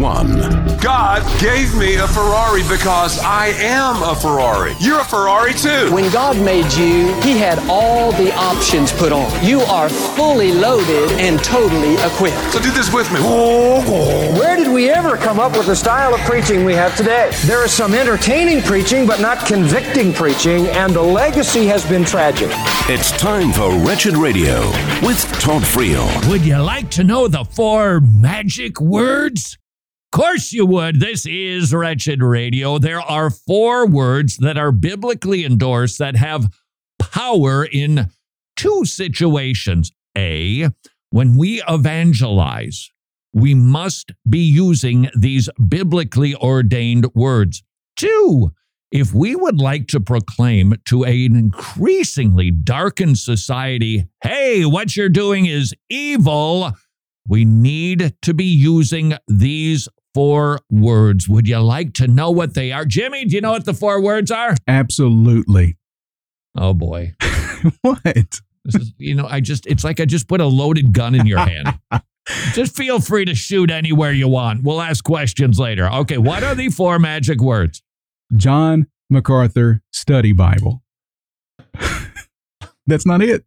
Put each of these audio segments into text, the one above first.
one. God gave me a Ferrari because I am a Ferrari. You're a Ferrari too. When God made you, He had all the options put on. You are fully loaded and totally equipped. So do this with me. Where did we ever come up with the style of preaching we have today? There is some entertaining preaching, but not convicting preaching, and the legacy has been tragic. It's time for Wretched Radio with Todd Friel. Would you like to know the four magic words? Course you would. This is Wretched Radio. There are four words that are biblically endorsed that have power in two situations. A, when we evangelize, we must be using these biblically ordained words. Two, if we would like to proclaim to an increasingly darkened society, hey, what you're doing is evil, we need to be using these four words. Would you like to know what they are? Jimmy, do you know what the four words are? Absolutely. Oh boy. what? This is, you know, I just, it's like I just put a loaded gun in your hand. just feel free to shoot anywhere you want. We'll ask questions later. Okay, what are the four magic words? John MacArthur Study Bible. That's not it.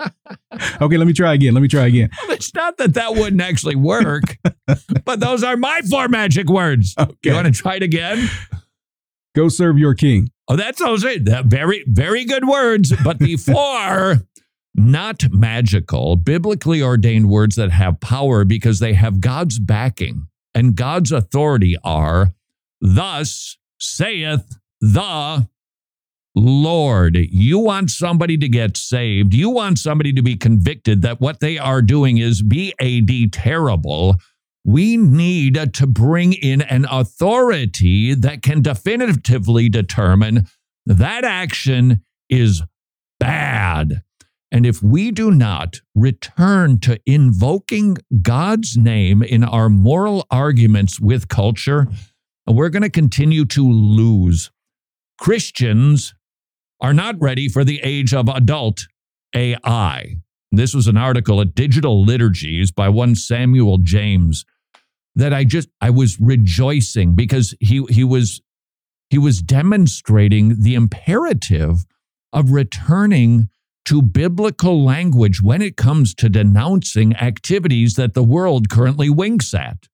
Okay, let me try again. Let me try again. Well, it's not that that wouldn't actually work, but those are my four magic words. Okay. You want to try it again? Go serve your king. Oh, that's those are very, very good words. But the four not magical, biblically ordained words that have power because they have God's backing and God's authority are, Thus saith the Lord. You want somebody to get saved. You want somebody to be convicted that what they are doing is BAD terrible. We need to bring in an authority that can definitively determine that action is bad. And if we do not return to invoking God's name in our moral arguments with culture, we're going to continue to lose. Christians are not ready for the age of adult AI. This was an article at Digital Liturgies by one Samuel James that I just I was rejoicing because he he was he was demonstrating the imperative of returning to biblical language when it comes to denouncing activities that the world currently winks at.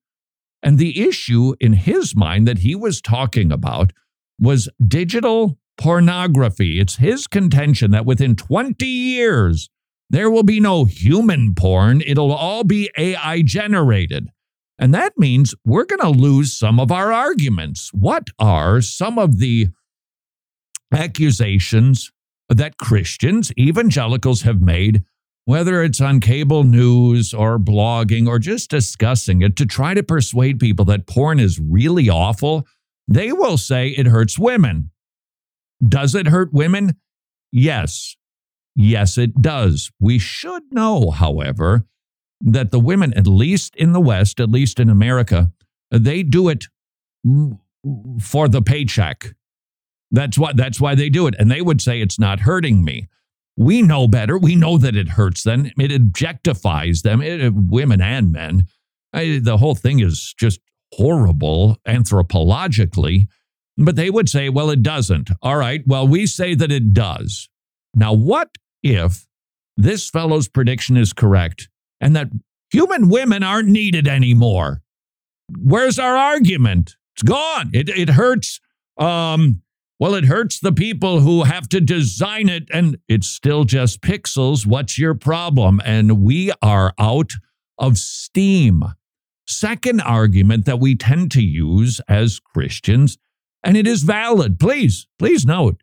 And the issue in his mind that he was talking about was digital pornography. It's his contention that within 20 years, there will be no human porn, it'll all be AI generated. And that means we're going to lose some of our arguments. What are some of the accusations that Christians, evangelicals, have made, whether it's on cable news or blogging or just discussing it to try to persuade people that porn is really awful? They will say it hurts women. Does it hurt women? Yes. Yes, it does. We should know, however, that the women, at least in the West, at least in America, they do it for the paycheck. That's why that's why they do it. And they would say it's not hurting me. We know better. We know that it hurts them. It objectifies them, it, uh, women and men. I, the whole thing is just horrible anthropologically. But they would say, well, it doesn't. All right. Well, we say that it does. Now, what if this fellow's prediction is correct and that human women aren't needed anymore? Where's our argument? It's gone. It, it hurts. Um, well, it hurts the people who have to design it, and it's still just pixels. What's your problem? And we are out of steam. Second argument that we tend to use as Christians, and it is valid. Please, please note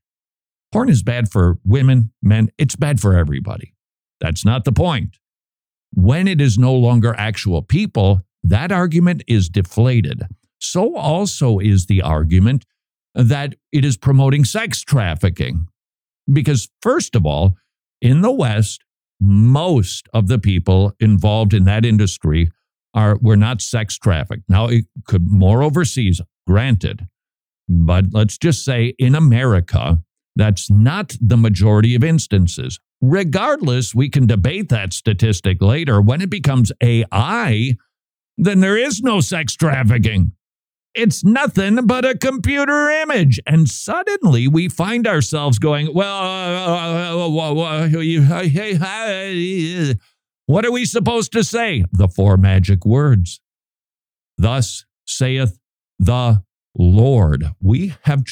porn is bad for women, men, it's bad for everybody. That's not the point. When it is no longer actual people, that argument is deflated. So also is the argument that it is promoting sex trafficking. Because, first of all, in the West, most of the people involved in that industry are were not sex trafficked. Now, it could more overseas, granted, but let's just say in America, that's not the majority of instances. regardless, we can debate that statistic later. When it becomes AI, then there is no sex trafficking. It's nothing but a computer image. And suddenly we find ourselves going, well, what are we supposed to say? The four magic words. Thus saith the Lord. We have,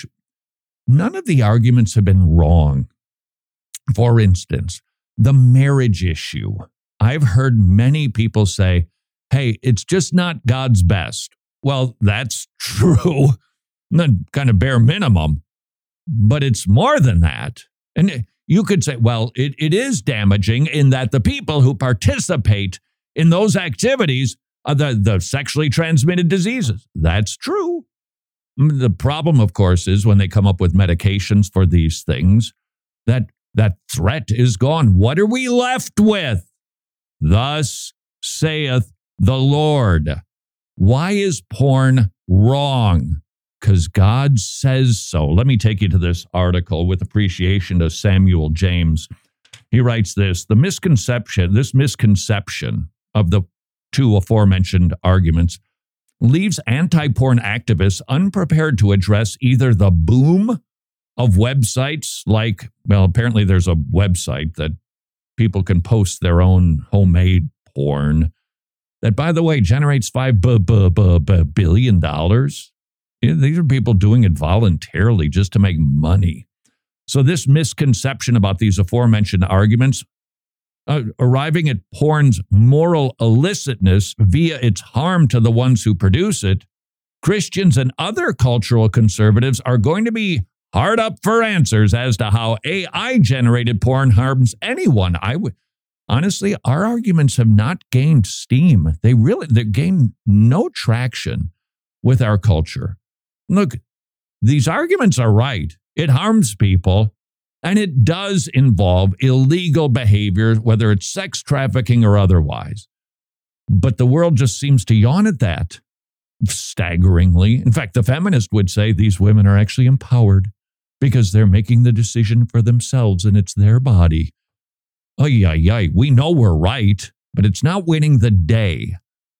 none of the arguments have been wrong. For instance, the marriage issue. I've heard many people say, hey, it's just not God's best. Well, that's true, kind of bare minimum, but it's more than that. And you could say, well, it, it is damaging in that the people who participate in those activities are the, the sexually transmitted diseases. That's true. The problem, of course, is when they come up with medications for these things, that that threat is gone. What are we left with? Thus saith the Lord. Why is porn wrong? Because God says so. Let me take you to this article with appreciation to Samuel James. He writes this the misconception, this misconception of the two aforementioned arguments leaves anti porn activists unprepared to address either the boom of websites like, well, apparently there's a website that people can post their own homemade porn that, by the way, generates five b- b- b- billion dollars. These are people doing it voluntarily just to make money. So, this misconception about these aforementioned arguments, uh, arriving at porn's moral illicitness via its harm to the ones who produce it, Christians and other cultural conservatives are going to be hard up for answers as to how AI generated porn harms anyone. I would honestly, our arguments have not gained steam. They really they gain no traction with our culture. Look, these arguments are right. It harms people and it does involve illegal behavior, whether it's sex trafficking or otherwise. But the world just seems to yawn at that staggeringly. In fact, the feminist would say these women are actually empowered because they're making the decision for themselves and it's their body. Oh, yeah, yeah, we know we're right, but it's not winning the day.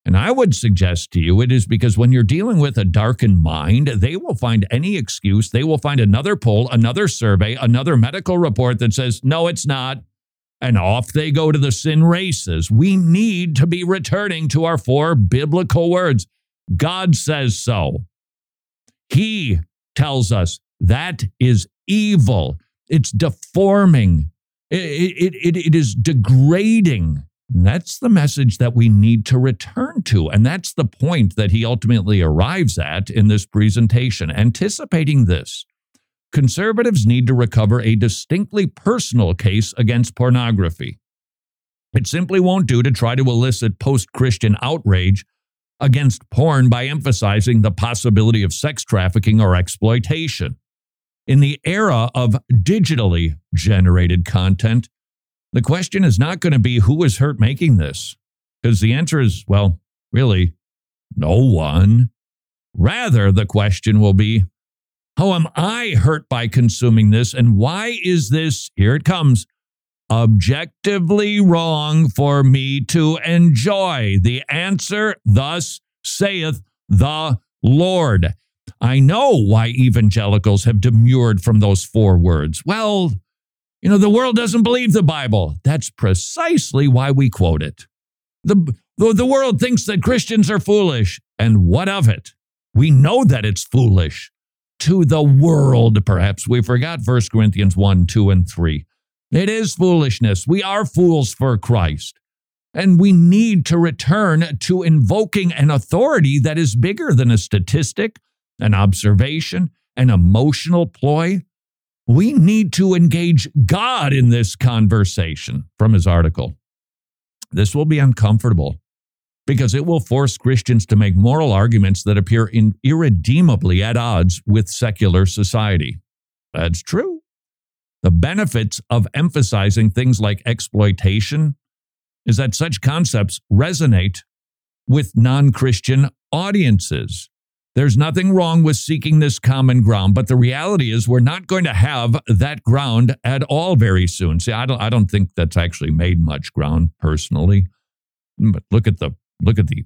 And I would suggest to you it is because when you're dealing with a darkened mind, they will find any excuse. They will find another poll, another survey, another medical report that says, no, it's not. And off they go to the sin races. We need to be returning to our four biblical words. God says so. He tells us that is evil. It's deforming. It, it, it, it is degrading. That's the message that we need to return to. And that's the point that he ultimately arrives at in this presentation. Anticipating this, conservatives need to recover a distinctly personal case against pornography. It simply won't do to try to elicit post Christian outrage against porn by emphasizing the possibility of sex trafficking or exploitation. In the era of digitally generated content, the question is not going to be who was hurt making this, because the answer is, well, really, no one. Rather, the question will be, how am I hurt by consuming this? And why is this, here it comes, objectively wrong for me to enjoy? The answer, thus saith the Lord. I know why evangelicals have demurred from those four words. Well, you know, the world doesn't believe the Bible. That's precisely why we quote it. The, the, the world thinks that Christians are foolish. And what of it? We know that it's foolish. To the world, perhaps. We forgot 1 Corinthians 1, 2, and 3. It is foolishness. We are fools for Christ. And we need to return to invoking an authority that is bigger than a statistic an observation, an emotional ploy. We need to engage God in this conversation from his article. This will be uncomfortable because it will force Christians to make moral arguments that appear in, irredeemably at odds with secular society. That's true. The benefits of emphasizing things like exploitation is that such concepts resonate with non Christian audiences. There's nothing wrong with seeking this common ground, but the reality is we're not going to have that ground at all very soon. See, I don't I don't think that's actually made much ground personally. But look at the look at the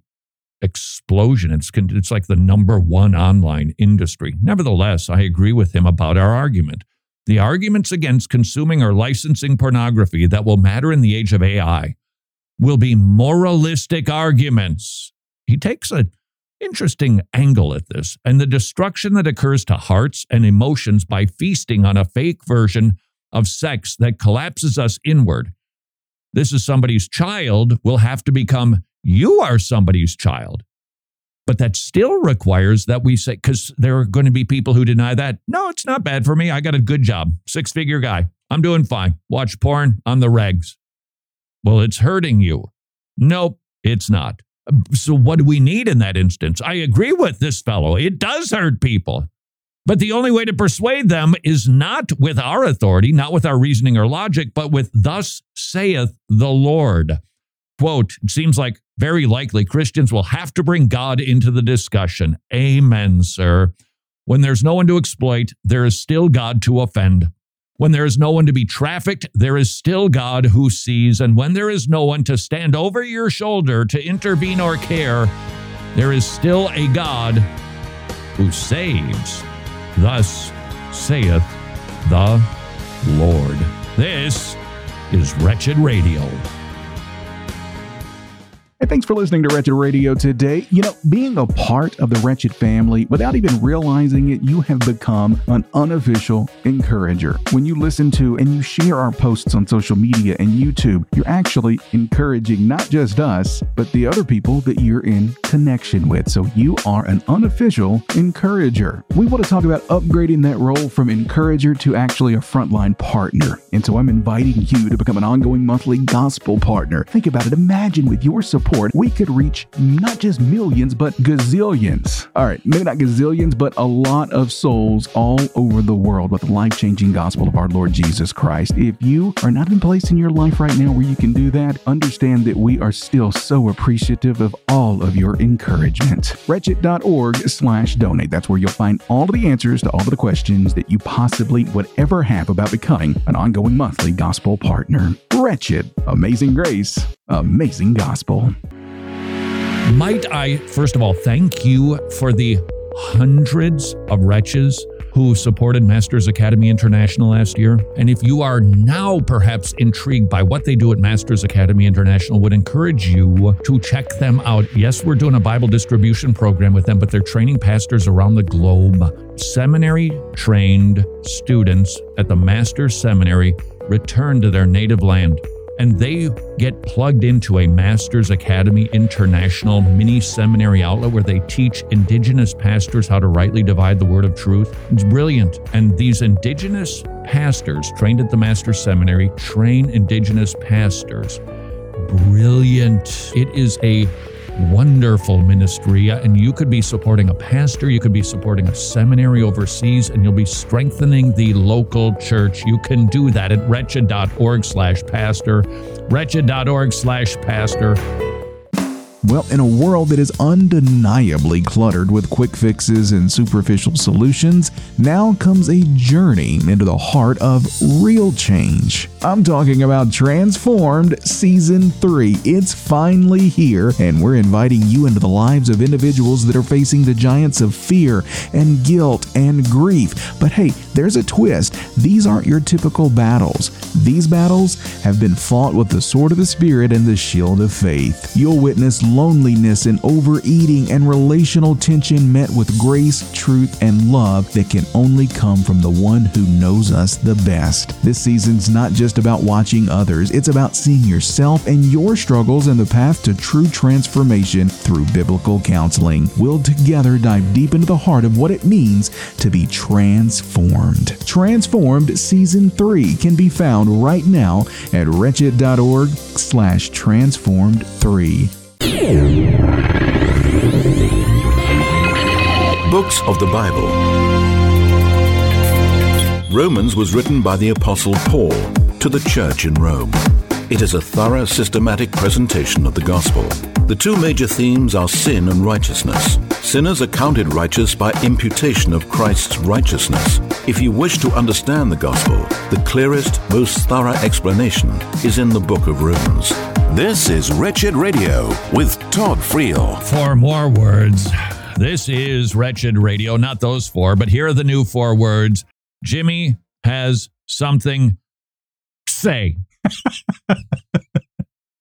explosion. It's it's like the number one online industry. Nevertheless, I agree with him about our argument. The arguments against consuming or licensing pornography that will matter in the age of AI will be moralistic arguments. He takes a interesting angle at this and the destruction that occurs to hearts and emotions by feasting on a fake version of sex that collapses us inward. This is somebody's child will have to become you are somebody's child. But that still requires that we say, because there are going to be people who deny that. No, it's not bad for me. I got a good job, six figure guy. I'm doing fine. Watch porn on the regs. Well, it's hurting you. Nope, it's not. So, what do we need in that instance? I agree with this fellow. It does hurt people. But the only way to persuade them is not with our authority, not with our reasoning or logic, but with, Thus saith the Lord. Quote, it seems like very likely Christians will have to bring God into the discussion. Amen, sir. When there's no one to exploit, there is still God to offend. When there is no one to be trafficked, there is still God who sees. And when there is no one to stand over your shoulder to intervene or care, there is still a God who saves. Thus saith the Lord. This is Wretched Radio. Hey, thanks for listening to Wretched Radio today. You know, being a part of the Wretched family, without even realizing it, you have become an unofficial encourager. When you listen to and you share our posts on social media and YouTube, you're actually encouraging not just us, but the other people that you're in connection with. So you are an unofficial encourager. We want to talk about upgrading that role from encourager to actually a frontline partner. And so I'm inviting you to become an ongoing monthly gospel partner. Think about it. Imagine with your support, we could reach not just millions, but gazillions. All right, maybe not gazillions, but a lot of souls all over the world with the life changing gospel of our Lord Jesus Christ. If you are not in place in your life right now where you can do that, understand that we are still so appreciative of all of your encouragement. Wretched.org slash donate. That's where you'll find all of the answers to all of the questions that you possibly would ever have about becoming an ongoing monthly gospel partner. Wretched, amazing grace, amazing gospel. Might I, first of all, thank you for the hundreds of wretches who supported Masters Academy International last year. And if you are now perhaps intrigued by what they do at Masters Academy International, would encourage you to check them out. Yes, we're doing a Bible distribution program with them, but they're training pastors around the globe. Seminary trained students at the Masters Seminary return to their native land and they get plugged into a Masters Academy International mini seminary outlet where they teach indigenous pastors how to rightly divide the word of truth. It's brilliant. And these indigenous pastors trained at the Masters Seminary train indigenous pastors. Brilliant. It is a wonderful ministry. Uh, and you could be supporting a pastor, you could be supporting a seminary overseas, and you'll be strengthening the local church. You can do that at wretched.org slash pastor, wretched.org slash pastor. Well, in a world that is undeniably cluttered with quick fixes and superficial solutions, now comes a journey into the heart of real change. I'm talking about Transformed Season 3. It's finally here, and we're inviting you into the lives of individuals that are facing the giants of fear and guilt and grief. But hey, there's a twist. These aren't your typical battles. These battles have been fought with the sword of the Spirit and the shield of faith. You'll witness loneliness and overeating and relational tension met with grace, truth, and love that can only come from the one who knows us the best. This season's not just about watching others, it's about seeing yourself and your struggles and the path to true transformation through biblical counseling. We'll together dive deep into the heart of what it means to be transformed. Transformed Season 3 can be found right now at wretched.org slash transformed 3. Books of the Bible. Romans was written by the Apostle Paul to the church in Rome. It is a thorough, systematic presentation of the gospel. The two major themes are sin and righteousness. Sinners are counted righteous by imputation of Christ's righteousness. If you wish to understand the gospel, the clearest, most thorough explanation is in the book of Romans. This is Wretched Radio with Todd Friel. For more words, this is Wretched Radio, not those four, but here are the new four words. Jimmy has something say.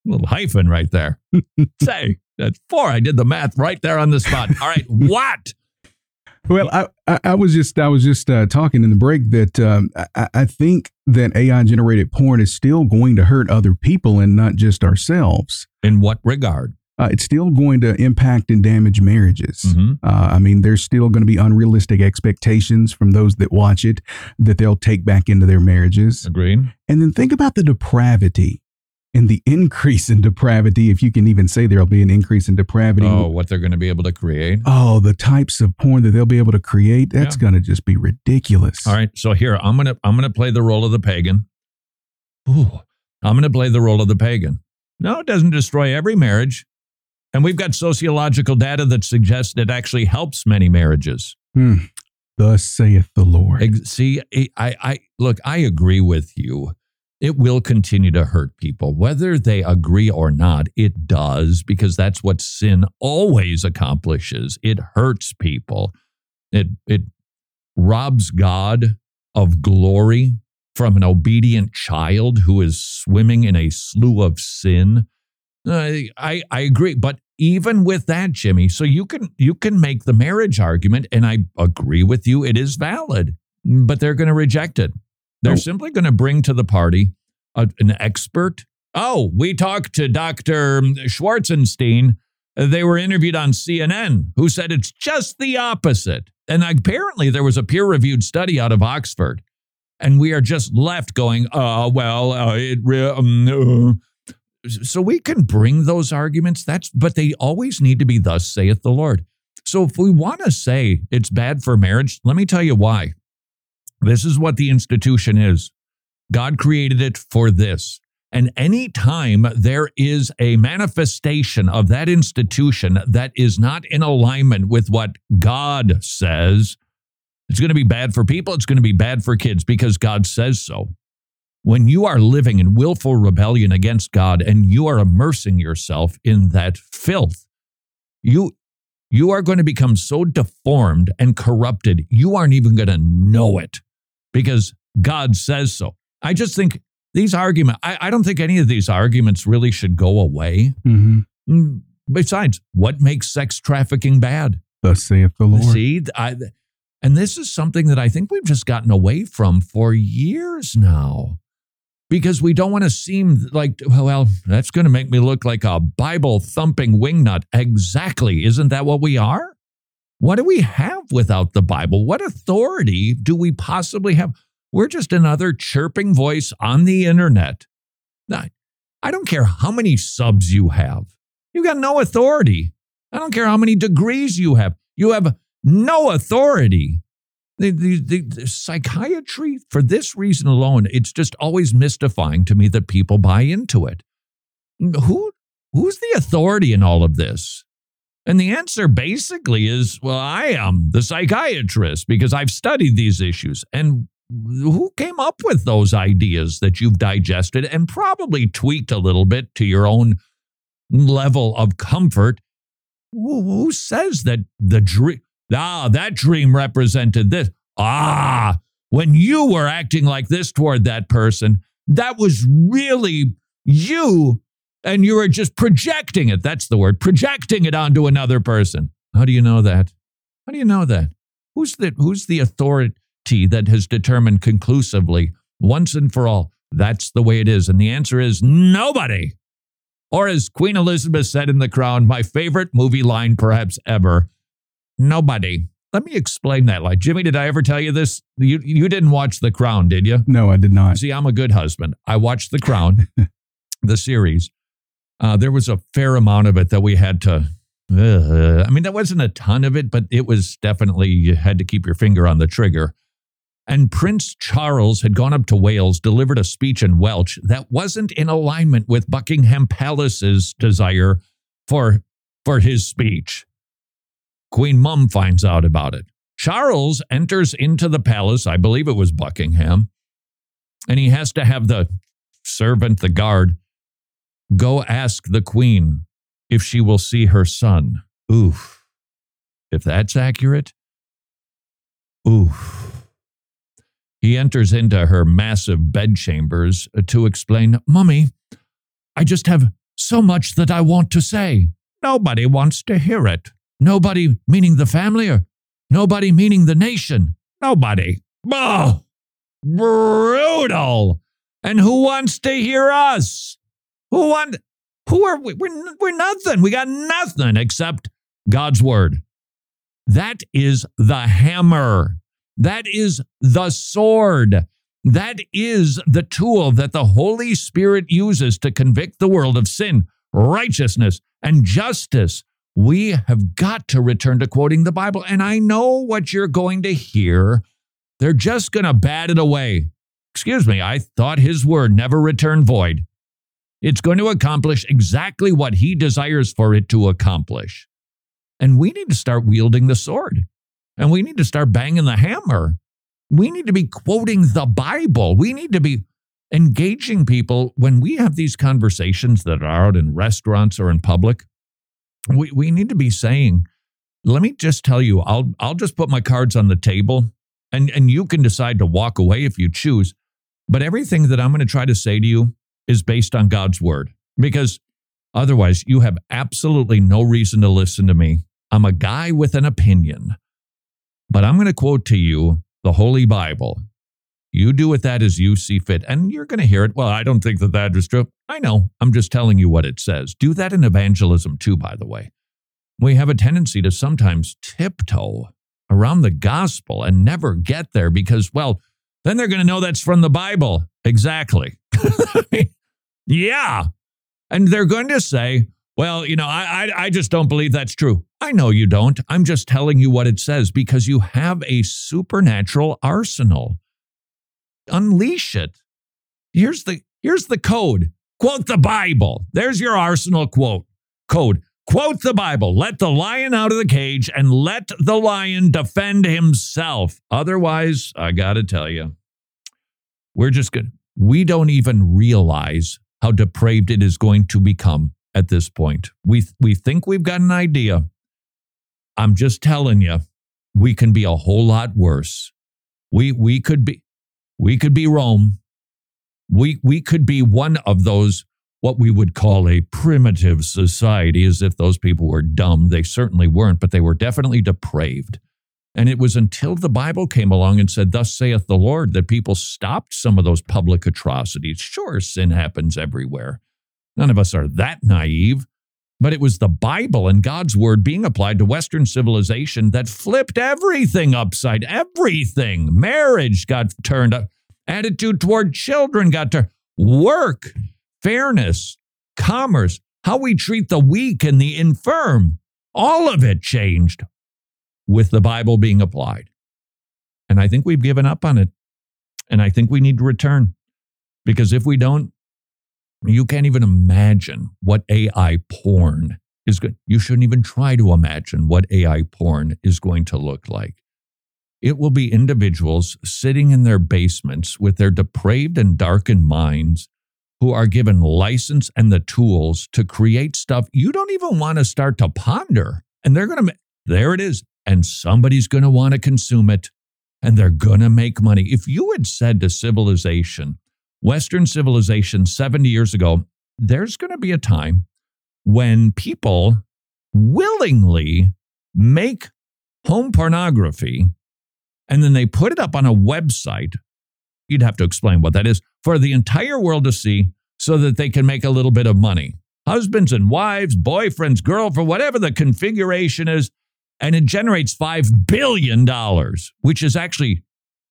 little hyphen right there. say. That's four. I did the math right there on the spot. All right. What? Well, I, I, I was just I was just uh, talking in the break that um, I, I think that AI generated porn is still going to hurt other people and not just ourselves. In what regard? Uh, it's still going to impact and damage marriages. Mm-hmm. Uh, I mean, there's still going to be unrealistic expectations from those that watch it that they'll take back into their marriages. Agreed. And then think about the depravity and the increase in depravity, if you can even say there'll be an increase in depravity. Oh, what they're going to be able to create. Oh, the types of porn that they'll be able to create, that's Yeah. going to just be ridiculous. All right. So here, I'm gonna I'm gonna play the role of the pagan. Ooh, I'm gonna play the role of the pagan. No, it doesn't destroy every marriage. And we've got sociological data that suggests it actually helps many marriages. Hmm. Thus saith the Lord. See, I, I look, I agree with you. It will continue to hurt people, whether they agree or not. It does because that's what sin always accomplishes. It hurts people. It it robs God of glory from an obedient child who is swimming in a slough of sin. I, I I agree, but even with that, Jimmy, so you can you can make the marriage argument, and I agree with you, it is valid, but they're going to reject it. They're Oh. simply going to bring to the party a, an expert. Oh, we talked to Doctor Schwarzenstein. They were interviewed on CNN, who said it's just the opposite. And apparently, there was a peer-reviewed study out of Oxford, and we are just left going, "Oh, well, uh, it." Re- um, uh, so we can bring those arguments. That's but they always need to be thus saith the lord. So if we want to say it's bad for marriage let me tell you why. This is what the institution is. God created it for this. And any time there is a manifestation of that institution that is not in alignment with what god says it's going to be bad for people it's going to be bad for kids because god says so when you are living in willful rebellion against God and you are immersing yourself in that filth, you you are going to become so deformed and corrupted, you aren't even going to know it because God says so. I just think these arguments, I, I don't think any of these arguments really should go away. hmm Mm, Besides, what makes sex trafficking bad? Thus saith the Lord. See, I, and this is something that I think we've just gotten away from for years now because we don't want to seem like, well, that's going to make me look like a Bible thumping wingnut. Exactly. Isn't that what we are? What do we have without the Bible? What authority do we possibly have? We're just another chirping voice on the internet. Now, I don't care how many subs you have. you've got no authority. I don't care how many degrees you have. You have no authority. The, the, the, the psychiatry, for this reason alone, it's just always mystifying to me that people buy into it. Who, who's the authority in all of this? And the answer basically is well, I am the psychiatrist because I've studied these issues. And who came up with those ideas that you've digested and probably tweaked a little bit to your own level of comfort? Who, says that the dream, ah, that dream represented this? Ah, when you were acting like this toward that person, that was really you and you were just projecting it. That's the word, projecting it onto another person. How do you know that? How do you know that? Who's the who's the authority that has determined conclusively once and for all that's the way it is? And the answer is nobody. Or as Queen Elizabeth said in The Crown, my favorite movie line perhaps ever, nobody. Let me explain that Like, Jimmy, did I ever tell you this? You you didn't watch The Crown, did you? No, I did not. See, I'm a good husband. I watched The Crown, the series. Uh, there was a fair amount of it that we had to. Uh, I mean, there wasn't a ton of it, but it was definitely you had to keep your finger on the trigger. And Prince Charles had gone up to Wales, delivered a speech in Welsh that wasn't in alignment with Buckingham Palace's desire for for his speech. Queen Mum finds out about it. Charles enters into the palace, I believe it was Buckingham, and he has to have the servant, the guard, go ask the queen if she will see her son. Oof. If that's accurate, oof. He enters into her massive bedchambers to explain, Mummy, I just have so much that I want to say. Nobody wants to hear it. Nobody, meaning the family, or nobody, meaning the nation. Nobody. Oh, brutal. And who wants to hear us? Who want? Who are we? We're, we're nothing. We got nothing except God's word. That is the hammer. That is the sword. That is the tool that the Holy Spirit uses to convict the world of sin, righteousness, and justice. We have got to return to quoting the Bible. And I know what you're going to hear. They're just going to bat it away. Excuse me, I thought his word never returned void. It's going to accomplish exactly what he desires for it to accomplish. And we need to start wielding the sword. And we need to start banging the hammer. We need to be quoting the Bible. We need to be engaging people when we have these conversations that are out in restaurants or in public. We, we need to be saying, let me just tell you, I'll, I'll just put my cards on the table and, and you can decide to walk away if you choose. But everything that I'm going to try to say to you is based on God's word because otherwise you have absolutely no reason to listen to me. I'm a guy with an opinion, but I'm going to quote to you the Holy Bible. You do with that as you see fit, and you're going to hear it. Well, I don't think that that is true. I know. I'm just telling you what it says. Do that in evangelism too, by the way. We have a tendency to sometimes tiptoe around the gospel and never get there because, well, then they're going to know that's from the Bible. Exactly. yeah. And they're going to say, well, you know, I, I, I just don't believe that's true. I know you don't. I'm just telling you what it says because you have a supernatural arsenal. Unleash it. Here's the here's the code. Quote the Bible. There's your arsenal quote. Code. Quote the Bible. Let the lion out of the cage and let the lion defend himself. Otherwise, I got to tell you, we're just to, we don't even realize how depraved it is going to become at this point. We, we think we've got an idea. I'm just telling you, we can be a whole lot worse. We, we could be, we could be Rome. We, we could be one of those what we would call a primitive society, as if those people were dumb. They certainly weren't, but they were definitely depraved. And it was until the Bible came along and said, Thus saith the Lord, that people stopped some of those public atrocities. Sure, sin happens everywhere. None of us are that naive. But it was the Bible and God's word being applied to Western civilization that flipped everything upside everything. Marriage got turned up, attitude toward children got turned, work fairness, commerce, how we treat the weak and the infirm, all of it changed with the Bible being applied. And I think we've given up on it. And I think we need to return because if we don't, you can't even imagine what AI porn is going. You shouldn't even try to imagine what AI porn is going to look like. It will be individuals sitting in their basements with their depraved and darkened minds who are given license and the tools to create stuff you don't even want to start to ponder. And they're going to, there it is. And somebody's going to want to consume it and they're going to make money. If you had said to civilization, Western civilization 70 years ago, there's going to be a time when people willingly make home pornography and then they put it up on a website You'd have to explain what that is for the entire world to see so that they can make a little bit of money. Husbands and wives, boyfriends, girlfriend, whatever the configuration is. And it generates $5 billion, which is actually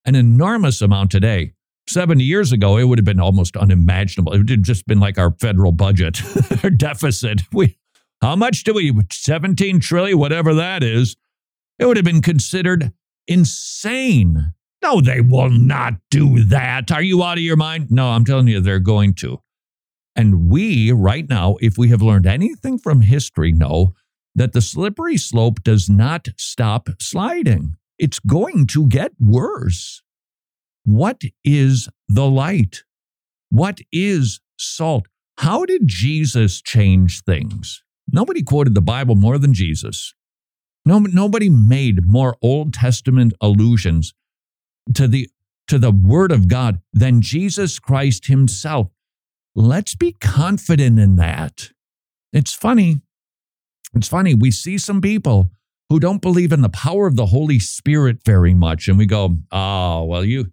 an enormous amount today. 70 years ago, it would have been almost unimaginable. It would have just been like our federal budget or deficit. We, how much do we, 17 trillion, whatever that is? It would have been considered insane no, they will not do that. Are you out of your mind? No, I'm telling you, they're going to. And we, right now, if we have learned anything from history, know that the slippery slope does not stop sliding. It's going to get worse. What is the light? What is salt? How did Jesus change things? Nobody quoted the Bible more than Jesus. No, nobody made more Old Testament allusions to the to the Word of God than Jesus Christ Himself. Let's be confident in that. It's funny. It's funny. We see some people who don't believe in the power of the Holy Spirit very much, and we go, "Oh, well, you,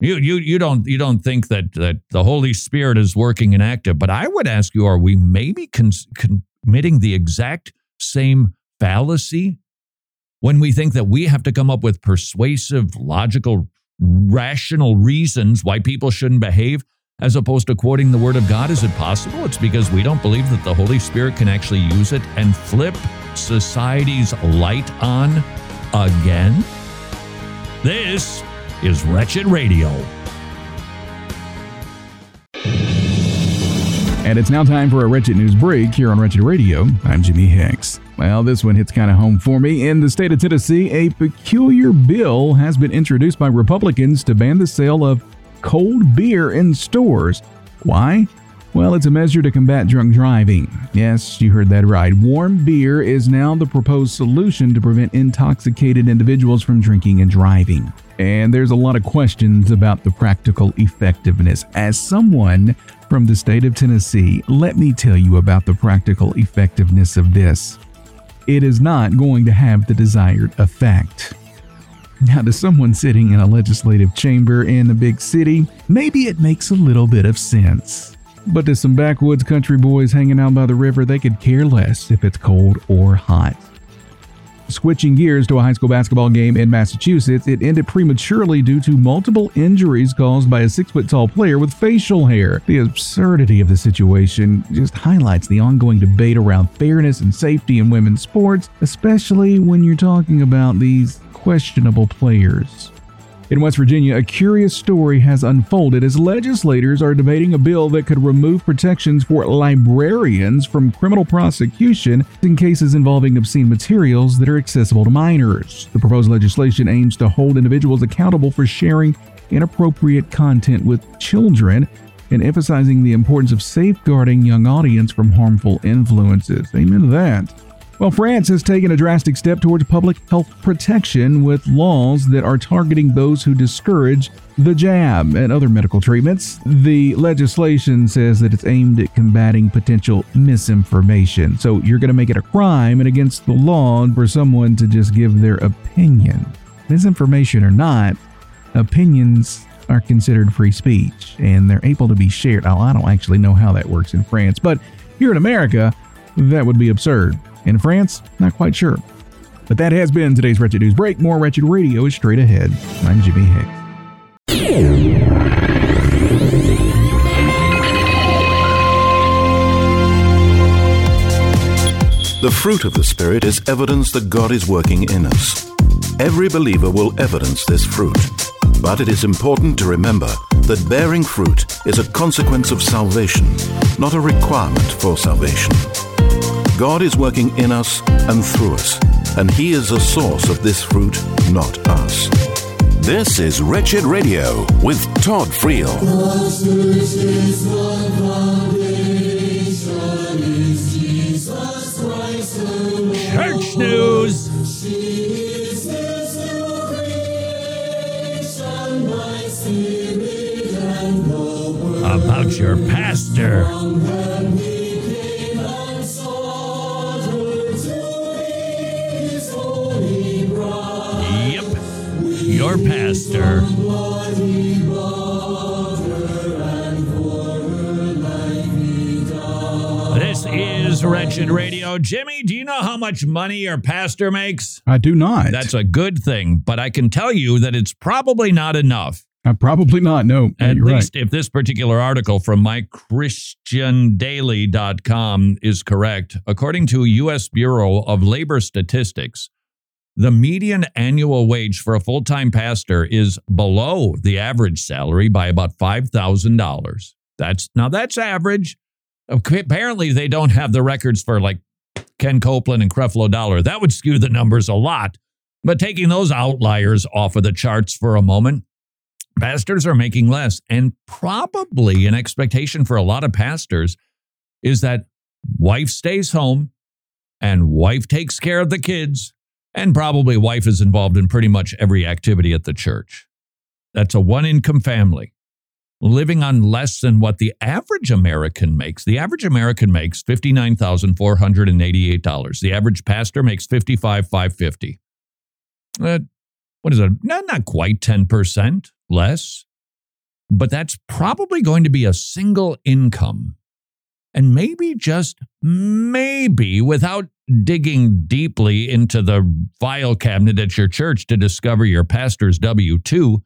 you, you, you don't, you don't think that that the Holy Spirit is working and active." But I would ask you: Are we maybe committing the exact same fallacy when we think that we have to come up with persuasive, logical, rational reasons why people shouldn't behave as opposed to quoting the Word of God? Is it possible? It's because we don't believe that the Holy Spirit can actually use it and flip society's light on again? This is Wretched Radio. And it's now time for a Wretched News break here on Wretched Radio. I'm Jimmy Hicks. Well, this one hits kind of home for me. In the state of Tennessee, a peculiar bill has been introduced by Republicans to ban the sale of cold beer in stores. Why? Well, it's a measure to combat drunk driving. Yes, you heard that right. Warm beer is now the proposed solution to prevent intoxicated individuals from drinking and driving. And there's a lot of questions about the practical effectiveness. As someone from the state of Tennessee, let me tell you about the practical effectiveness of this. It is not going to have the desired effect. Now, to someone sitting in a legislative chamber in a big city, maybe it makes a little bit of sense. But to some backwoods country boys hanging out by the river, they could care less if it's cold or hot. Switching gears to a high school basketball game in Massachusetts, it ended prematurely due to multiple injuries caused by a six foot tall player with facial hair. The absurdity of the situation just highlights the ongoing debate around fairness and safety in women's sports, especially when you're talking about these questionable players. In West Virginia, a curious story has unfolded as legislators are debating a bill that could remove protections for librarians from criminal prosecution in cases involving obscene materials that are accessible to minors. The proposed legislation aims to hold individuals accountable for sharing inappropriate content with children and emphasizing the importance of safeguarding young audience from harmful influences. Amen to that. Well, France has taken a drastic step towards public health protection with laws that are targeting those who discourage the jab and other medical treatments. The legislation says that it's aimed at combating potential misinformation. So you're going to make it a crime and against the law for someone to just give their opinion. Misinformation or not, opinions are considered free speech and they're able to be shared. Now, I don't actually know how that works in France, but here in America, that would be absurd. In France, not quite sure. But that has been today's Wretched News Break. More Wretched Radio is straight ahead. I'm Jimmy Hicks. The fruit of the Spirit is evidence that God is working in us. Every believer will evidence this fruit. But it is important to remember that bearing fruit is a consequence of salvation, not a requirement for salvation. God is working in us and through us, and He is the source of this fruit, not us. This is Wretched Radio with Todd Friel. Church news. About your pastor. Your pastor. This is Wretched Radio. Jimmy, do you know how much money your pastor makes? I do not. That's a good thing, but I can tell you that it's probably not enough. Uh, probably not. No, At least right. if this particular article from mychristiandaily.com is correct. According to U.S. Bureau of Labor Statistics, the median annual wage for a full time pastor is below the average salary by about $5,000. That's now that's average. Apparently, they don't have the records for like Ken Copeland and Creflo Dollar. That would skew the numbers a lot. But taking those outliers off of the charts for a moment, pastors are making less. And probably an expectation for a lot of pastors is that wife stays home and wife takes care of the kids, and probably wife is involved in pretty much every activity at the church. That's a one income family living on less than what the average American makes. The average American makes $59,488. The average pastor makes $55,550. Uh, what is that? Not, not quite 10% less, but that's probably going to be a single income. And maybe just maybe without digging deeply into the file cabinet at your church to discover your pastor's W 2,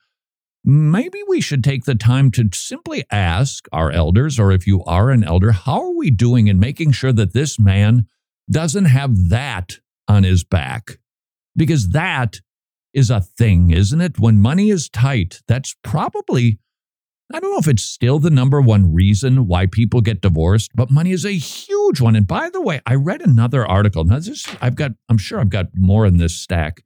maybe we should take the time to simply ask our elders, or if you are an elder, how are we doing in making sure that this man doesn't have that on his back? Because that is a thing, isn't it? When money is tight, that's probably, I don't know if it's still the number one reason why people get divorced, but money is a huge one. And by the way, I read another article. Now, this, I've got, I'm sure I've got more in this stack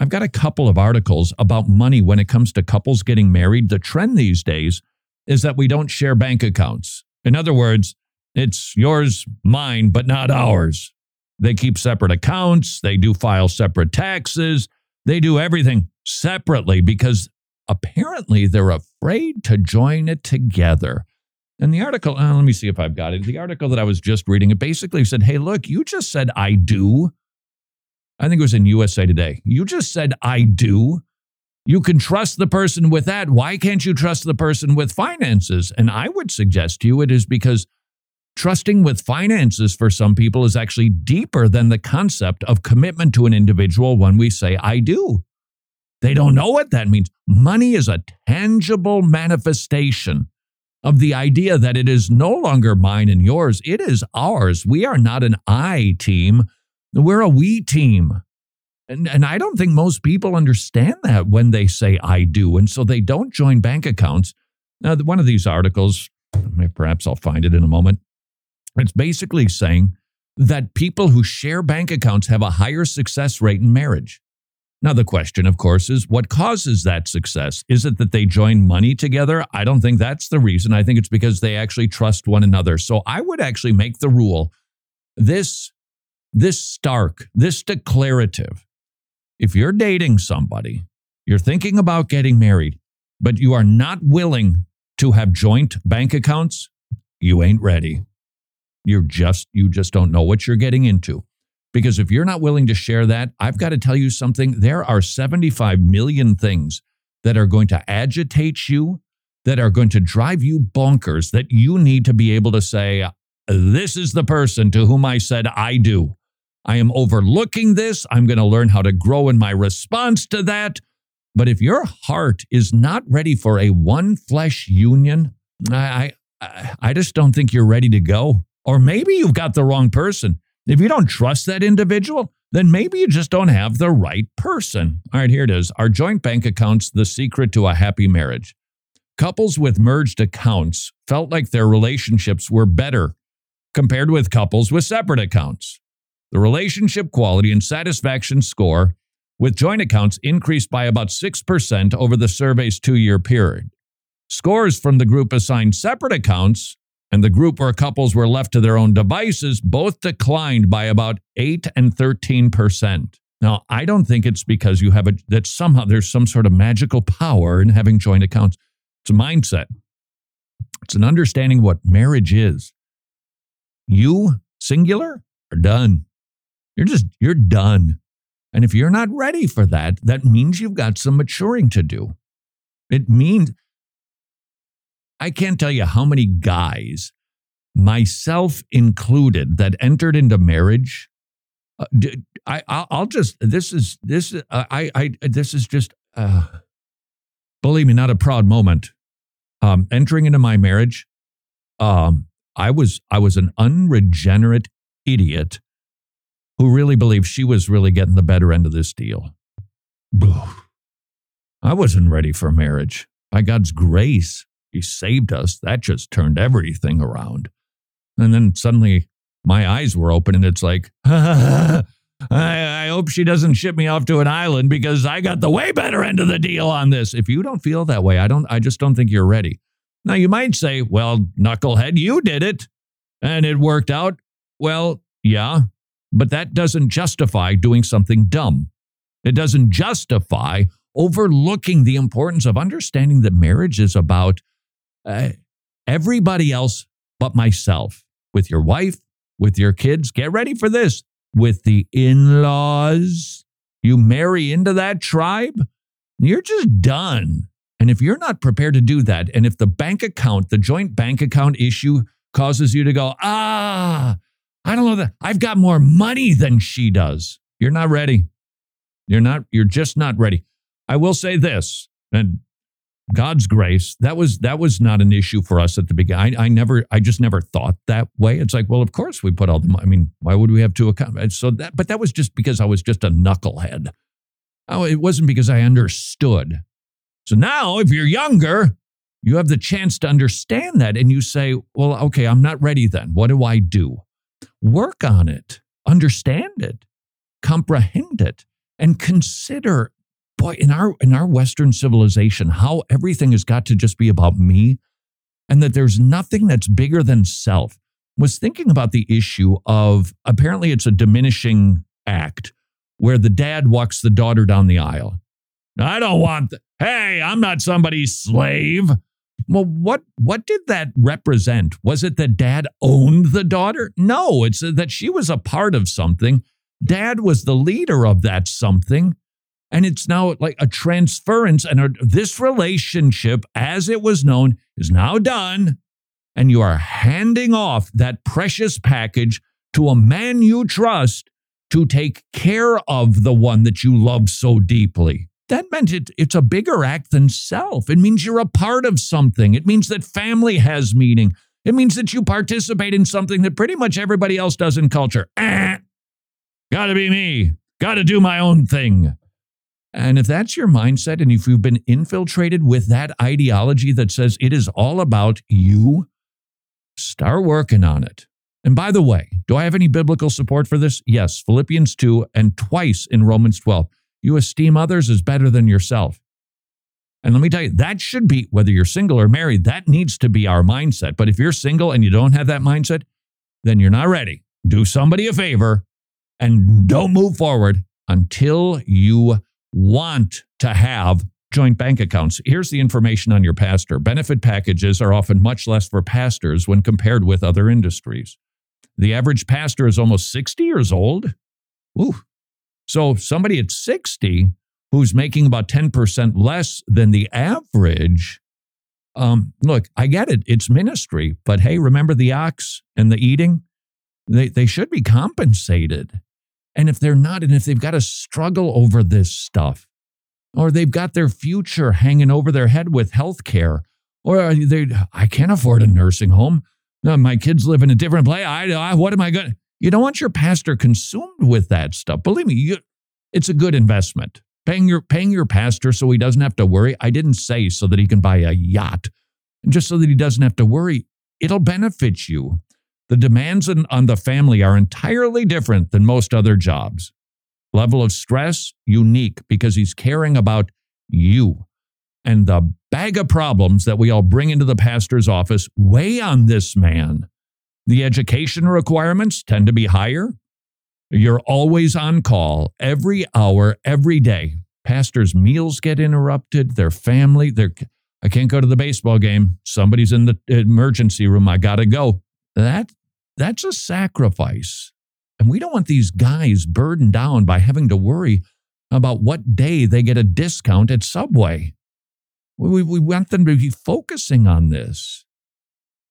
I've got a couple of articles about money when it comes to couples getting married. The trend these days is that we don't share bank accounts. In other words, it's yours, mine, but not ours. They keep separate accounts, they do file separate taxes, they do everything separately because apparently they're afraid to join it together. And the article, uh, let me see if I've got it. The article that I was just reading, it basically said, hey, look, you just said I do I think it was in USA Today. You just said, I do. You can trust the person with that. Why can't you trust the person with finances? And I would suggest to you it is because trusting with finances for some people is actually deeper than the concept of commitment to an individual when we say, I do. They don't know what that means. Money is a tangible manifestation of the idea that it is no longer mine and yours, it is ours. We are not an I team. We're a we team. And, and I don't think most people understand that when they say I do. And so they don't join bank accounts. Now, one of these articles, perhaps I'll find it in a moment, it's basically saying that people who share bank accounts have a higher success rate in marriage. Now, the question, of course, is what causes that success? Is it that they join money together? I don't think that's the reason. I think it's because they actually trust one another. So I would actually make the rule this this stark, this declarative. If you're dating somebody, you're thinking about getting married, but you are not willing to have joint bank accounts, you ain't ready. You're just you just don't know what you're getting into. Because if you're not willing to share that, I've got to tell you something. There are 75 million things that are going to agitate you, that are going to drive you bonkers, that you need to be able to say, This is the person to whom I said I do. I am overlooking this. I'm going to learn how to grow in my response to that. But if your heart is not ready for a one flesh union, I, I, I just don't think you're ready to go. Or maybe you've got the wrong person. If you don't trust that individual, then maybe you just don't have the right person. All right, here it is. Are joint bank accounts the secret to a happy marriage? Couples with merged accounts felt like their relationships were better compared with couples with separate accounts. The relationship quality and satisfaction score with joint accounts increased by about 6% over the survey's two year period. Scores from the group assigned separate accounts and the group where couples were left to their own devices both declined by about 8 and 13%. Now, I don't think it's because you have a, that somehow there's some sort of magical power in having joint accounts. It's a mindset, it's an understanding what marriage is. You, singular, are done. You're just, you're done. And if you're not ready for that, that means you've got some maturing to do. It means, I can't tell you how many guys, myself included, that entered into marriage. Uh, I, I'll just, this is, this, uh, I, I, this is just, uh, believe me, not a proud moment. Um, entering into my marriage, um, I was, I was an unregenerate idiot who really believed she was really getting the better end of this deal. I wasn't ready for marriage. By God's grace, He saved us. That just turned everything around. And then suddenly my eyes were open and it's like, I, I hope she doesn't ship me off to an island because I got the way better end of the deal on this. If you don't feel that way, I don't, I just don't think you're ready. Now you might say, well, knucklehead, you did it and it worked out. Well, yeah, but that doesn't justify doing something dumb. It doesn't justify overlooking the importance of understanding that marriage is about uh, everybody else but myself, with your wife, with your kids. Get ready for this with the in laws. You marry into that tribe, you're just done. And if you're not prepared to do that, and if the bank account, the joint bank account issue causes you to go, ah, I don't know that I've got more money than she does, you're not ready. You're not, you're just not ready. I will say this, and God's grace, that was that was not an issue for us at the beginning. I, I never, I just never thought that way. It's like, well, of course we put all the. I mean, why would we have two accounts? So that, but that was just because I was just a knucklehead. Oh, it wasn't because I understood. So now, if you're younger, you have the chance to understand that, and you say, well, okay, I'm not ready. Then what do I do? Work on it, understand it, comprehend it, and consider boy, in our in our Western civilization, how everything has got to just be about me, and that there's nothing that's bigger than self. Was thinking about the issue of apparently it's a diminishing act where the dad walks the daughter down the aisle. I don't want. Hey, I'm not somebody's slave. Well, what what did that represent? Was it that dad owned the daughter? No, it's that she was a part of something. Dad was the leader of that something and it's now like a transference, and this relationship, as it was known, is now done. And you are handing off that precious package to a man you trust to take care of the one that you love so deeply. That meant it, it's a bigger act than self. It means you're a part of something. It means that family has meaning. It means that you participate in something that pretty much everybody else does in culture. Eh, gotta be me. Gotta do my own thing. And if that's your mindset, and if you've been infiltrated with that ideology that says it is all about you, start working on it. And by the way, do I have any biblical support for this? Yes, Philippians 2 and twice in Romans 12. You esteem others as better than yourself. And let me tell you, that should be, whether you're single or married, that needs to be our mindset. But if you're single and you don't have that mindset, then you're not ready. Do somebody a favor and don't move forward until you want to have joint bank accounts. Here's the information on your pastor. Benefit packages are often much less for pastors when compared with other industries. The average pastor is almost 60 years old. Ooh. So somebody at 60 who's making about 10% less than the average. Um, look, I get it. It's ministry, but hey, remember the ox and the eating? They, they should be compensated. And if they're not, and if they've got to struggle over this stuff, or they've got their future hanging over their head with health care, or they, I can't afford a nursing home. Uh, my kids live in a different place. I, I what am I going? To? You don't want your pastor consumed with that stuff. Believe me, you, it's a good investment. Paying your paying your pastor so he doesn't have to worry. I didn't say so that he can buy a yacht, just so that he doesn't have to worry. It'll benefit you. The demands on the family are entirely different than most other jobs. Level of stress, unique because he's caring about you. And the bag of problems that we all bring into the pastor's office weigh on this man. The education requirements tend to be higher. You're always on call every hour, every day. Pastors' meals get interrupted, their family, their I can't go to the baseball game. Somebody's in the emergency room. I got to go. That that's a sacrifice. And we don't want these guys burdened down by having to worry about what day they get a discount at Subway. We, we want them to be focusing on this.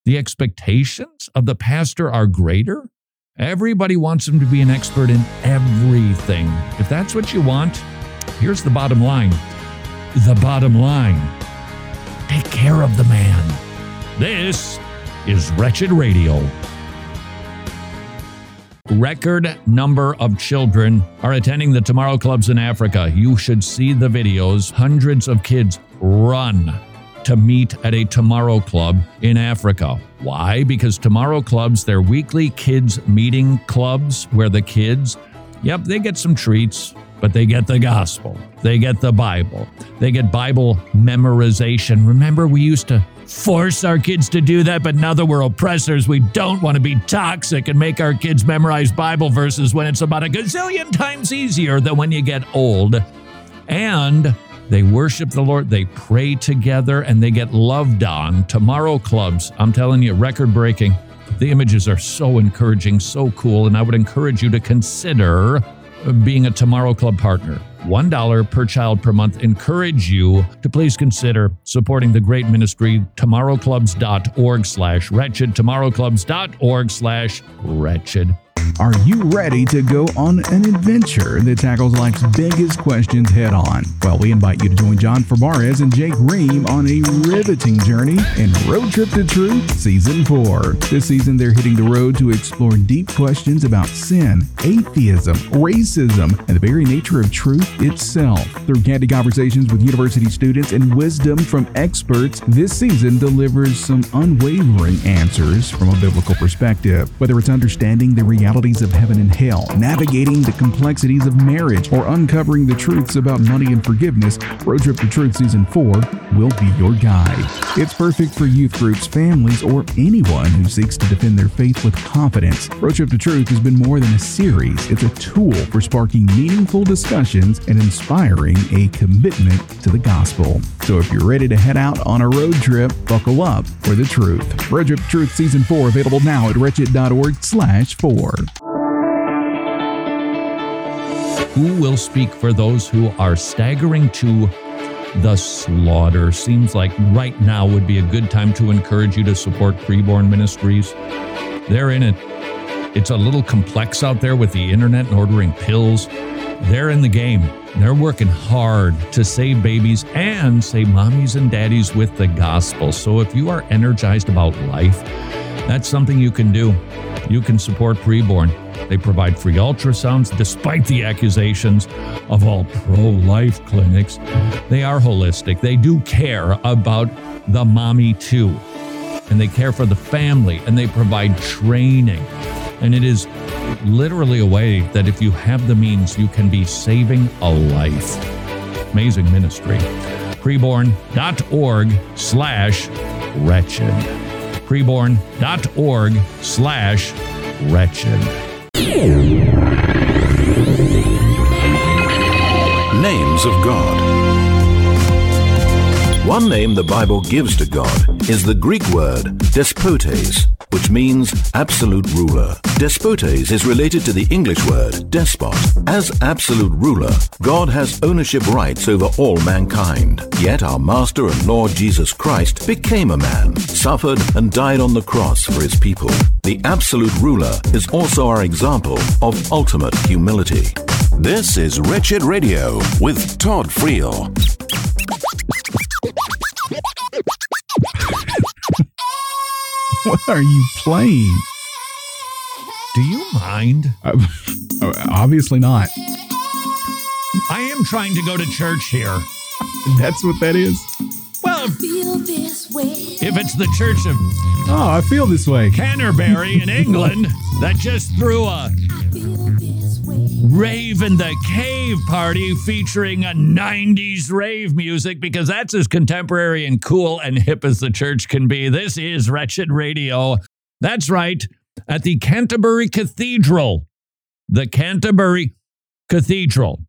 The expectations of the pastor are greater. Everybody wants him to be an expert in everything. If that's what you want, here's the bottom line. The bottom line take care of the man. This is Wretched Radio record number of children are attending the Tomorrow Clubs in Africa. You should see the videos. Hundreds of kids run to meet at a Tomorrow Club in Africa. Why? Because Tomorrow Clubs, they're weekly kids meeting clubs where the kids, yep, they get some treats, but they get the gospel. They get the Bible. They get Bible memorization. Remember, we used to force our kids to do that, but now that we're oppressors, we don't want to be toxic and make our kids memorize Bible verses when it's about a gazillion times easier than when you get old. And they worship the Lord, they pray together, and they get loved on. Tomorrow clubs, I'm telling you, record breaking. The images are so encouraging, so cool, and I would encourage you to consider being a Tomorrow Club partner. $1 per child per month. Encourage you to please consider supporting the great ministry, tomorrowclubs.org slash wretched, tomorrowclubs.org slash wretched. Are you ready to go on an adventure that tackles life's biggest questions head on? Well, we invite you to join John Fabarez and Jake Ream on a riveting journey in Road Trip to Truth Season 4. This season, they're hitting the road to explore deep questions about sin, atheism, racism, and the very nature of truth itself. Through candid conversations with university students and wisdom from experts, this season delivers some unwavering answers from a biblical perspective. Whether it's understanding the realities of heaven and hell, navigating the complexities of marriage, or uncovering the truths about money and forgiveness, Road Trip to Truth Season 4 will be your guide. It's perfect for youth groups, families, or anyone who seeks to defend their faith with confidence. Road Trip to Truth has been more than a series, it's a tool for sparking meaningful discussions and inspiring a commitment to the gospel. So if you're ready to head out on a road trip, buckle up for the truth. Road Trip Truth Season 4 available now at wretched.org slash 4. Who will speak for those who are staggering to the slaughter? Seems like right now would be a good time to encourage you to support Preborn Ministries. They're in it. It's a little complex out there with the internet and ordering pills. They're in the game. They're working hard to save babies and save mommies and daddies with the gospel. So if you are energized about life, that's something you can do. You can support Preborn. They provide free ultrasounds despite the accusations of all pro life clinics. They are holistic. They do care about the mommy too. And they care for the family and they provide training. And it is literally a way that if you have the means, you can be saving a life. Amazing ministry. Preborn.org slash wretched. Preborn.org slash wretched. Names of God. One name the Bible gives to God is the Greek word despotes, which means absolute ruler. Despotes is related to the English word despot. As absolute ruler, God has ownership rights over all mankind. Yet our Master and Lord Jesus Christ became a man, suffered, and died on the cross for his people. The absolute ruler is also our example of ultimate humility. This is Wretched Radio with Todd Friel. What are you playing? Do you mind? Uh, obviously not. I am trying to go to church here. That's what that is. Well, if it's the church of Oh, I feel this way. Canterbury in England that just threw a Rave in the Cave party featuring a 90s rave music because that's as contemporary and cool and hip as the church can be. This is Wretched Radio. That's right, at the Canterbury Cathedral. The Canterbury Cathedral.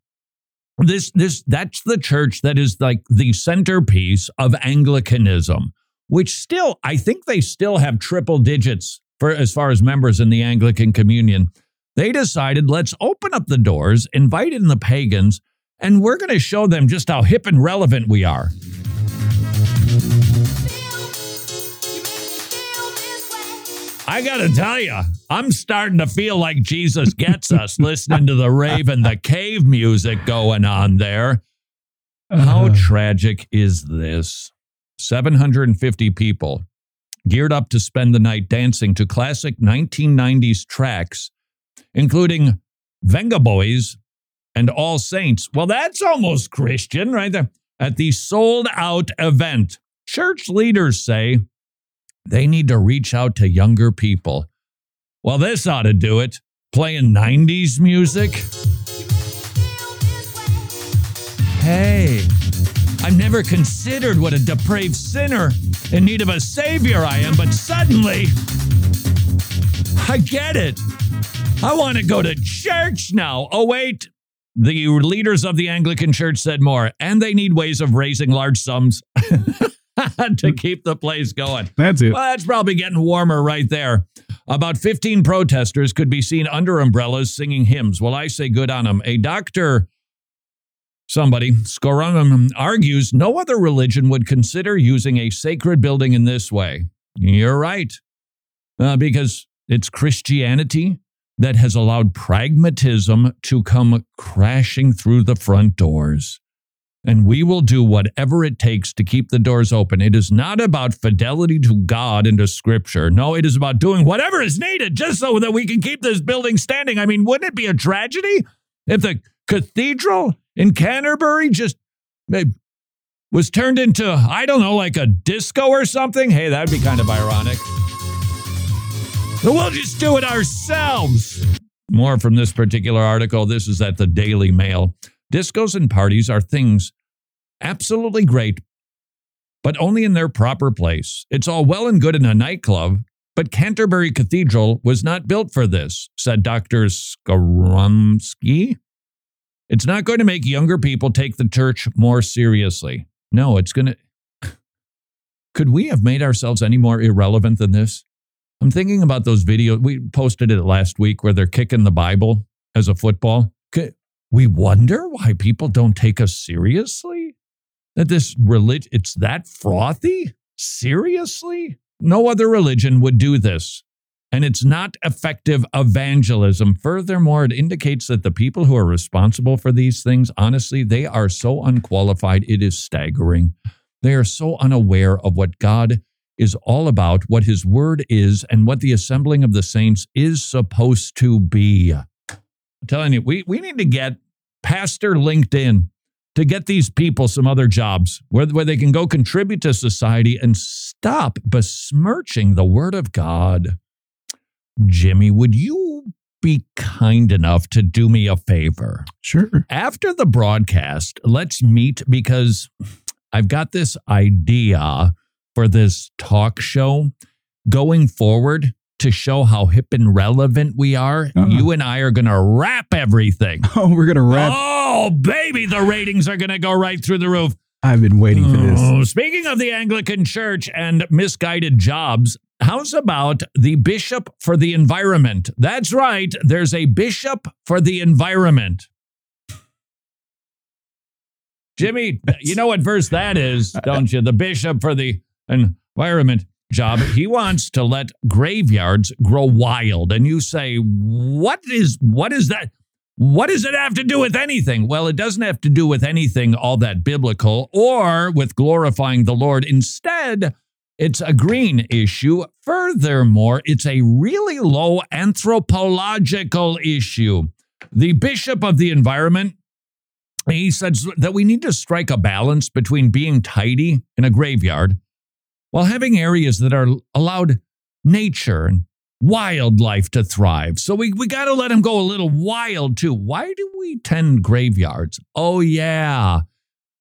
This this that's the church that is like the centerpiece of Anglicanism, which still I think they still have triple digits for as far as members in the Anglican communion. They decided let's open up the doors, invite in the pagans, and we're going to show them just how hip and relevant we are. I got to tell you, I'm starting to feel like Jesus gets us listening to the rave and the cave music going on there. How Uh-huh. tragic is this? 750 people geared up to spend the night dancing to classic 1990s tracks, including Vengaboys and All Saints. Well, that's almost Christian right there. At the sold out event church leaders say they need to reach out to younger people. Well, this ought to do it. Playing 90s music. Hey, I've never considered what a depraved sinner in need of a savior I am, but suddenly I get it. I want to go to church now. Oh, wait. The leaders of the Anglican Church said more, and they need ways of raising large sums to keep the place going. That's it. Well, that's probably getting warmer right there. About 15 protesters could be seen under umbrellas singing hymns. Well, I say good on them. A doctor, somebody, Skorum, argues no other religion would consider using a sacred building in this way. You're right. Uh, because it's Christianity that has allowed pragmatism to come crashing through the front doors. And we will do whatever it takes to keep the doors open. It is not about fidelity to God and to Scripture. No, it is about doing whatever is needed just so that we can keep this building standing. I mean, wouldn't it be a tragedy if the cathedral in Canterbury just eh, was turned into, I don't know, like a disco or something? Hey, that'd be kind of ironic. We'll just do it ourselves. More from this particular article. This is at the Daily Mail. Discos and parties are things absolutely great, but only in their proper place. It's all well and good in a nightclub, but Canterbury Cathedral was not built for this, said Dr. Skorumsky. It's not going to make younger people take the church more seriously. No, it's going to. Could we have made ourselves any more irrelevant than this? I'm thinking about those videos. We posted it last week where they're kicking the Bible as a football. We wonder why people don't take us seriously? That this religion, it's that frothy? Seriously? No other religion would do this. And it's not effective evangelism. Furthermore, it indicates that the people who are responsible for these things, honestly, they are so unqualified. It is staggering. They are so unaware of what God is all about, what his word is, and what the assembling of the saints is supposed to be. I'm telling you, we, we need to get Pastor LinkedIn to get these people some other jobs where, where they can go contribute to society and stop besmirching the word of God. Jimmy, would you be kind enough to do me a favor? Sure. After the broadcast, let's meet because I've got this idea for this talk show going forward to show how hip and relevant we are. Uh-huh. You and I are going to wrap everything. Oh, we're going to wrap. Oh, baby, the ratings are going to go right through the roof. I've been waiting for this. Oh, speaking of the Anglican Church and misguided jobs, how's about the bishop for the environment? That's right, there's a bishop for the environment. Jimmy, you know what verse that is, don't you? The bishop for the environment job. He wants to let graveyards grow wild. And you say, what is what is that? What does it have to do with anything? Well, it doesn't have to do with anything all that biblical or with glorifying the Lord. Instead, it's a green issue. Furthermore, it's a really low anthropological issue. The bishop of the environment, he says that we need to strike a balance between being tidy in a graveyard while having areas that are allowed nature and wildlife to thrive. So we, we got to let them go a little wild too. Why do we tend graveyards? Oh, yeah.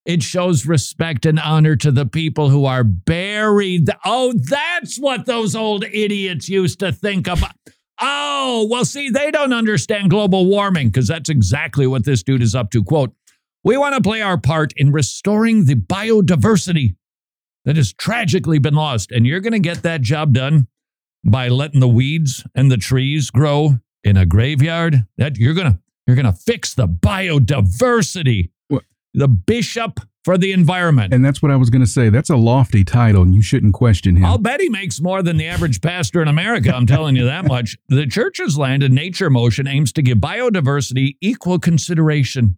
It shows respect and honor to the people who are buried. Oh, that's what those old idiots used to think about. Oh, well, see, they don't understand global warming because that's exactly what this dude is up to. Quote, we want to play our part in restoring the biodiversity that has tragically been lost. And you're going to get that job done by letting the weeds and the trees grow in a graveyard. That you're going to you're going to fix the biodiversity. What? The bishop for the environment. And that's what I was going to say. That's a lofty title, and you shouldn't question him. I'll bet he makes more than the average pastor in America. I'm telling you that much. The church's land and nature motion aims to give biodiversity equal consideration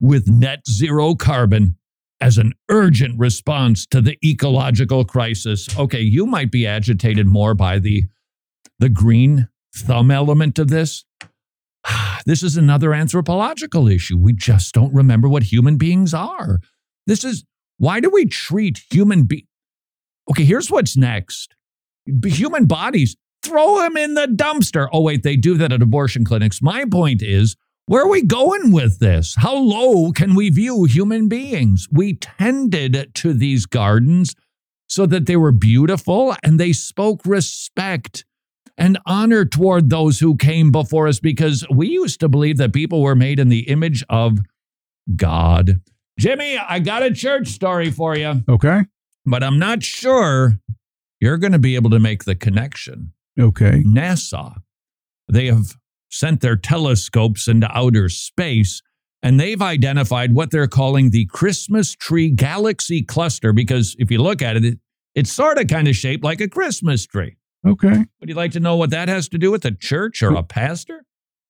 with net zero carbon as an urgent response to the ecological crisis. Okay, you might be agitated more by the the green thumb element of this. This is another anthropological issue. We just don't remember what human beings are. This is why do we treat human be Okay, here's what's next human bodies, throw them in the dumpster. Oh, wait, they do that at abortion clinics. My point is, where are we going with this? How low can we view human beings? We tended to these gardens so that they were beautiful and they spoke respect and honor toward those who came before us because we used to believe that people were made in the image of God. Jimmy, I got a church story for you, Okay. but I'm not sure you're going to be able to make the connection. Okay. NASA, they have sent their telescopes into outer space and they've identified what they're calling the Christmas tree galaxy cluster because if you look at it, it it's sort of kind of shaped like a Christmas tree. Okay. Would you like to know what that has to do with a church or a pastor?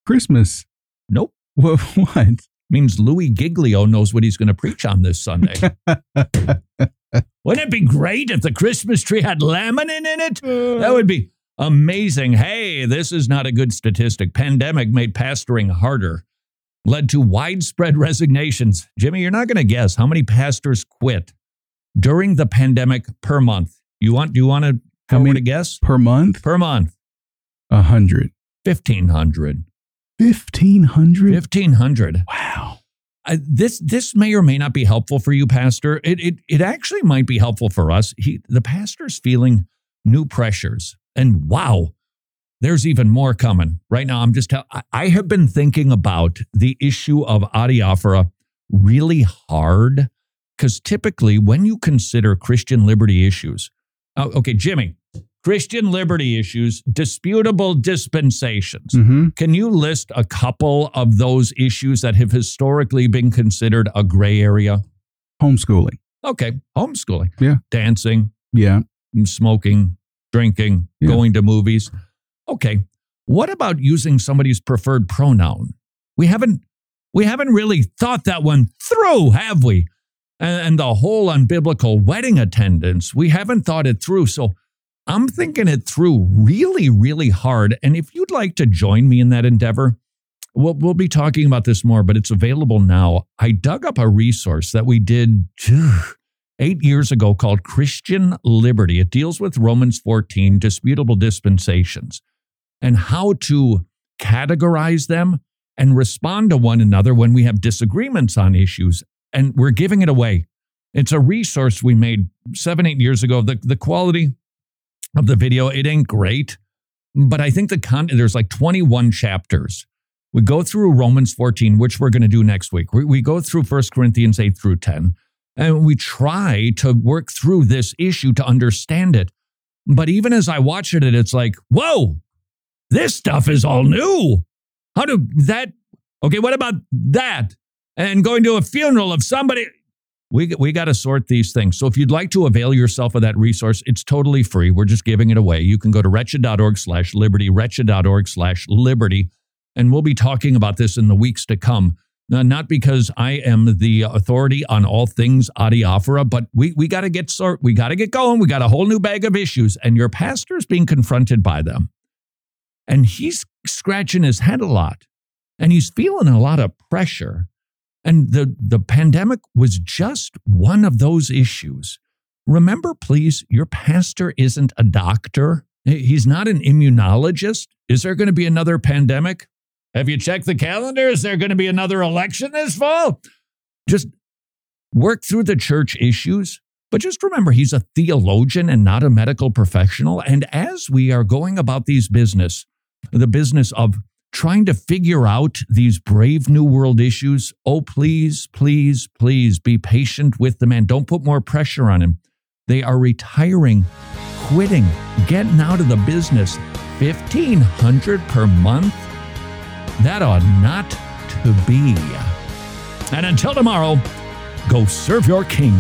Christmas. Nope. What? What? Means Louis Giglio knows what he's going to preach on this Sunday. Wouldn't it be great if the Christmas tree had laminin in it? Uh. That would be amazing. Hey, this is not a good statistic. Pandemic made pastoring harder, led to widespread resignations. Jimmy, you're not going to guess how many pastors quit during the pandemic per month. You want? Do you want to? How many to guess Per month? per month? A hundred. Fifteen hundred. Fifteen hundred? Fifteen hundred. Wow. Uh, this this may or may not be helpful for you, Pastor. It it it actually might be helpful for us. He the pastor's feeling new pressures, and wow, there's even more coming. Right now, I'm just tell- I, have been thinking about the issue of adiaphora really hard because typically when you consider Christian liberty issues, oh, okay, Jimmy, Christian liberty issues, disputable dispensations. Mm-hmm. Can you list a couple of those issues that have historically been considered a gray area? Homeschooling. Okay, homeschooling. Yeah. Dancing, Yeah. smoking, drinking, Yeah. going to movies. Okay. What about using somebody's preferred pronoun? We haven't we haven't really thought that one through, have we? And, and the whole unbiblical wedding attendance, we haven't thought it through. So I'm thinking it through really, really hard. And if you'd like to join me in that endeavor, we'll, we'll be talking about this more, but it's available now. I dug up a resource that we did eight years ago called Christian Liberty. It deals with Romans 14, disputable dispensations, and how to categorize them and respond to one another when we have disagreements on issues. And we're giving it away. It's a resource we made seven, eight years ago. The, the quality of the video, it ain't great, but I think the content, there's like 21 chapters. We go through Romans 14, which we're going to do next week. We, we go through 1 Corinthians 8 through 10, and we try to work through this issue to understand it. But even as I watch it, it's like, whoa, this stuff is all new. How do that? Okay, what about that? And going to a funeral of somebody. We, we got to sort these things. So if you'd like to avail yourself of that resource, it's totally free. We're just giving it away. You can go to wretched.org slash liberty, wretched.org slash liberty, and we'll be talking about this in the weeks to come. Now, not because I am the authority on all things adiaphora, but we, we got to get sort, we got to get going. We got a whole new bag of issues, and your pastor is being confronted by them. And he's scratching his head a lot, and he's feeling a lot of pressure. And the, the pandemic was just one of those issues. Remember, please, your pastor isn't a doctor. He's not an immunologist. Is there going to be another pandemic? Have you checked the calendar? Is there going to be another election this fall? Just work through the church issues. But just remember, he's a theologian and not a medical professional. And as we are going about these business, the business of trying to figure out these brave new world issues, oh, please, please, please be patient with the man. Don't put more pressure on him. They are retiring, quitting, getting out of the business. 1500 per month? That ought not to be. And until tomorrow, go serve your king.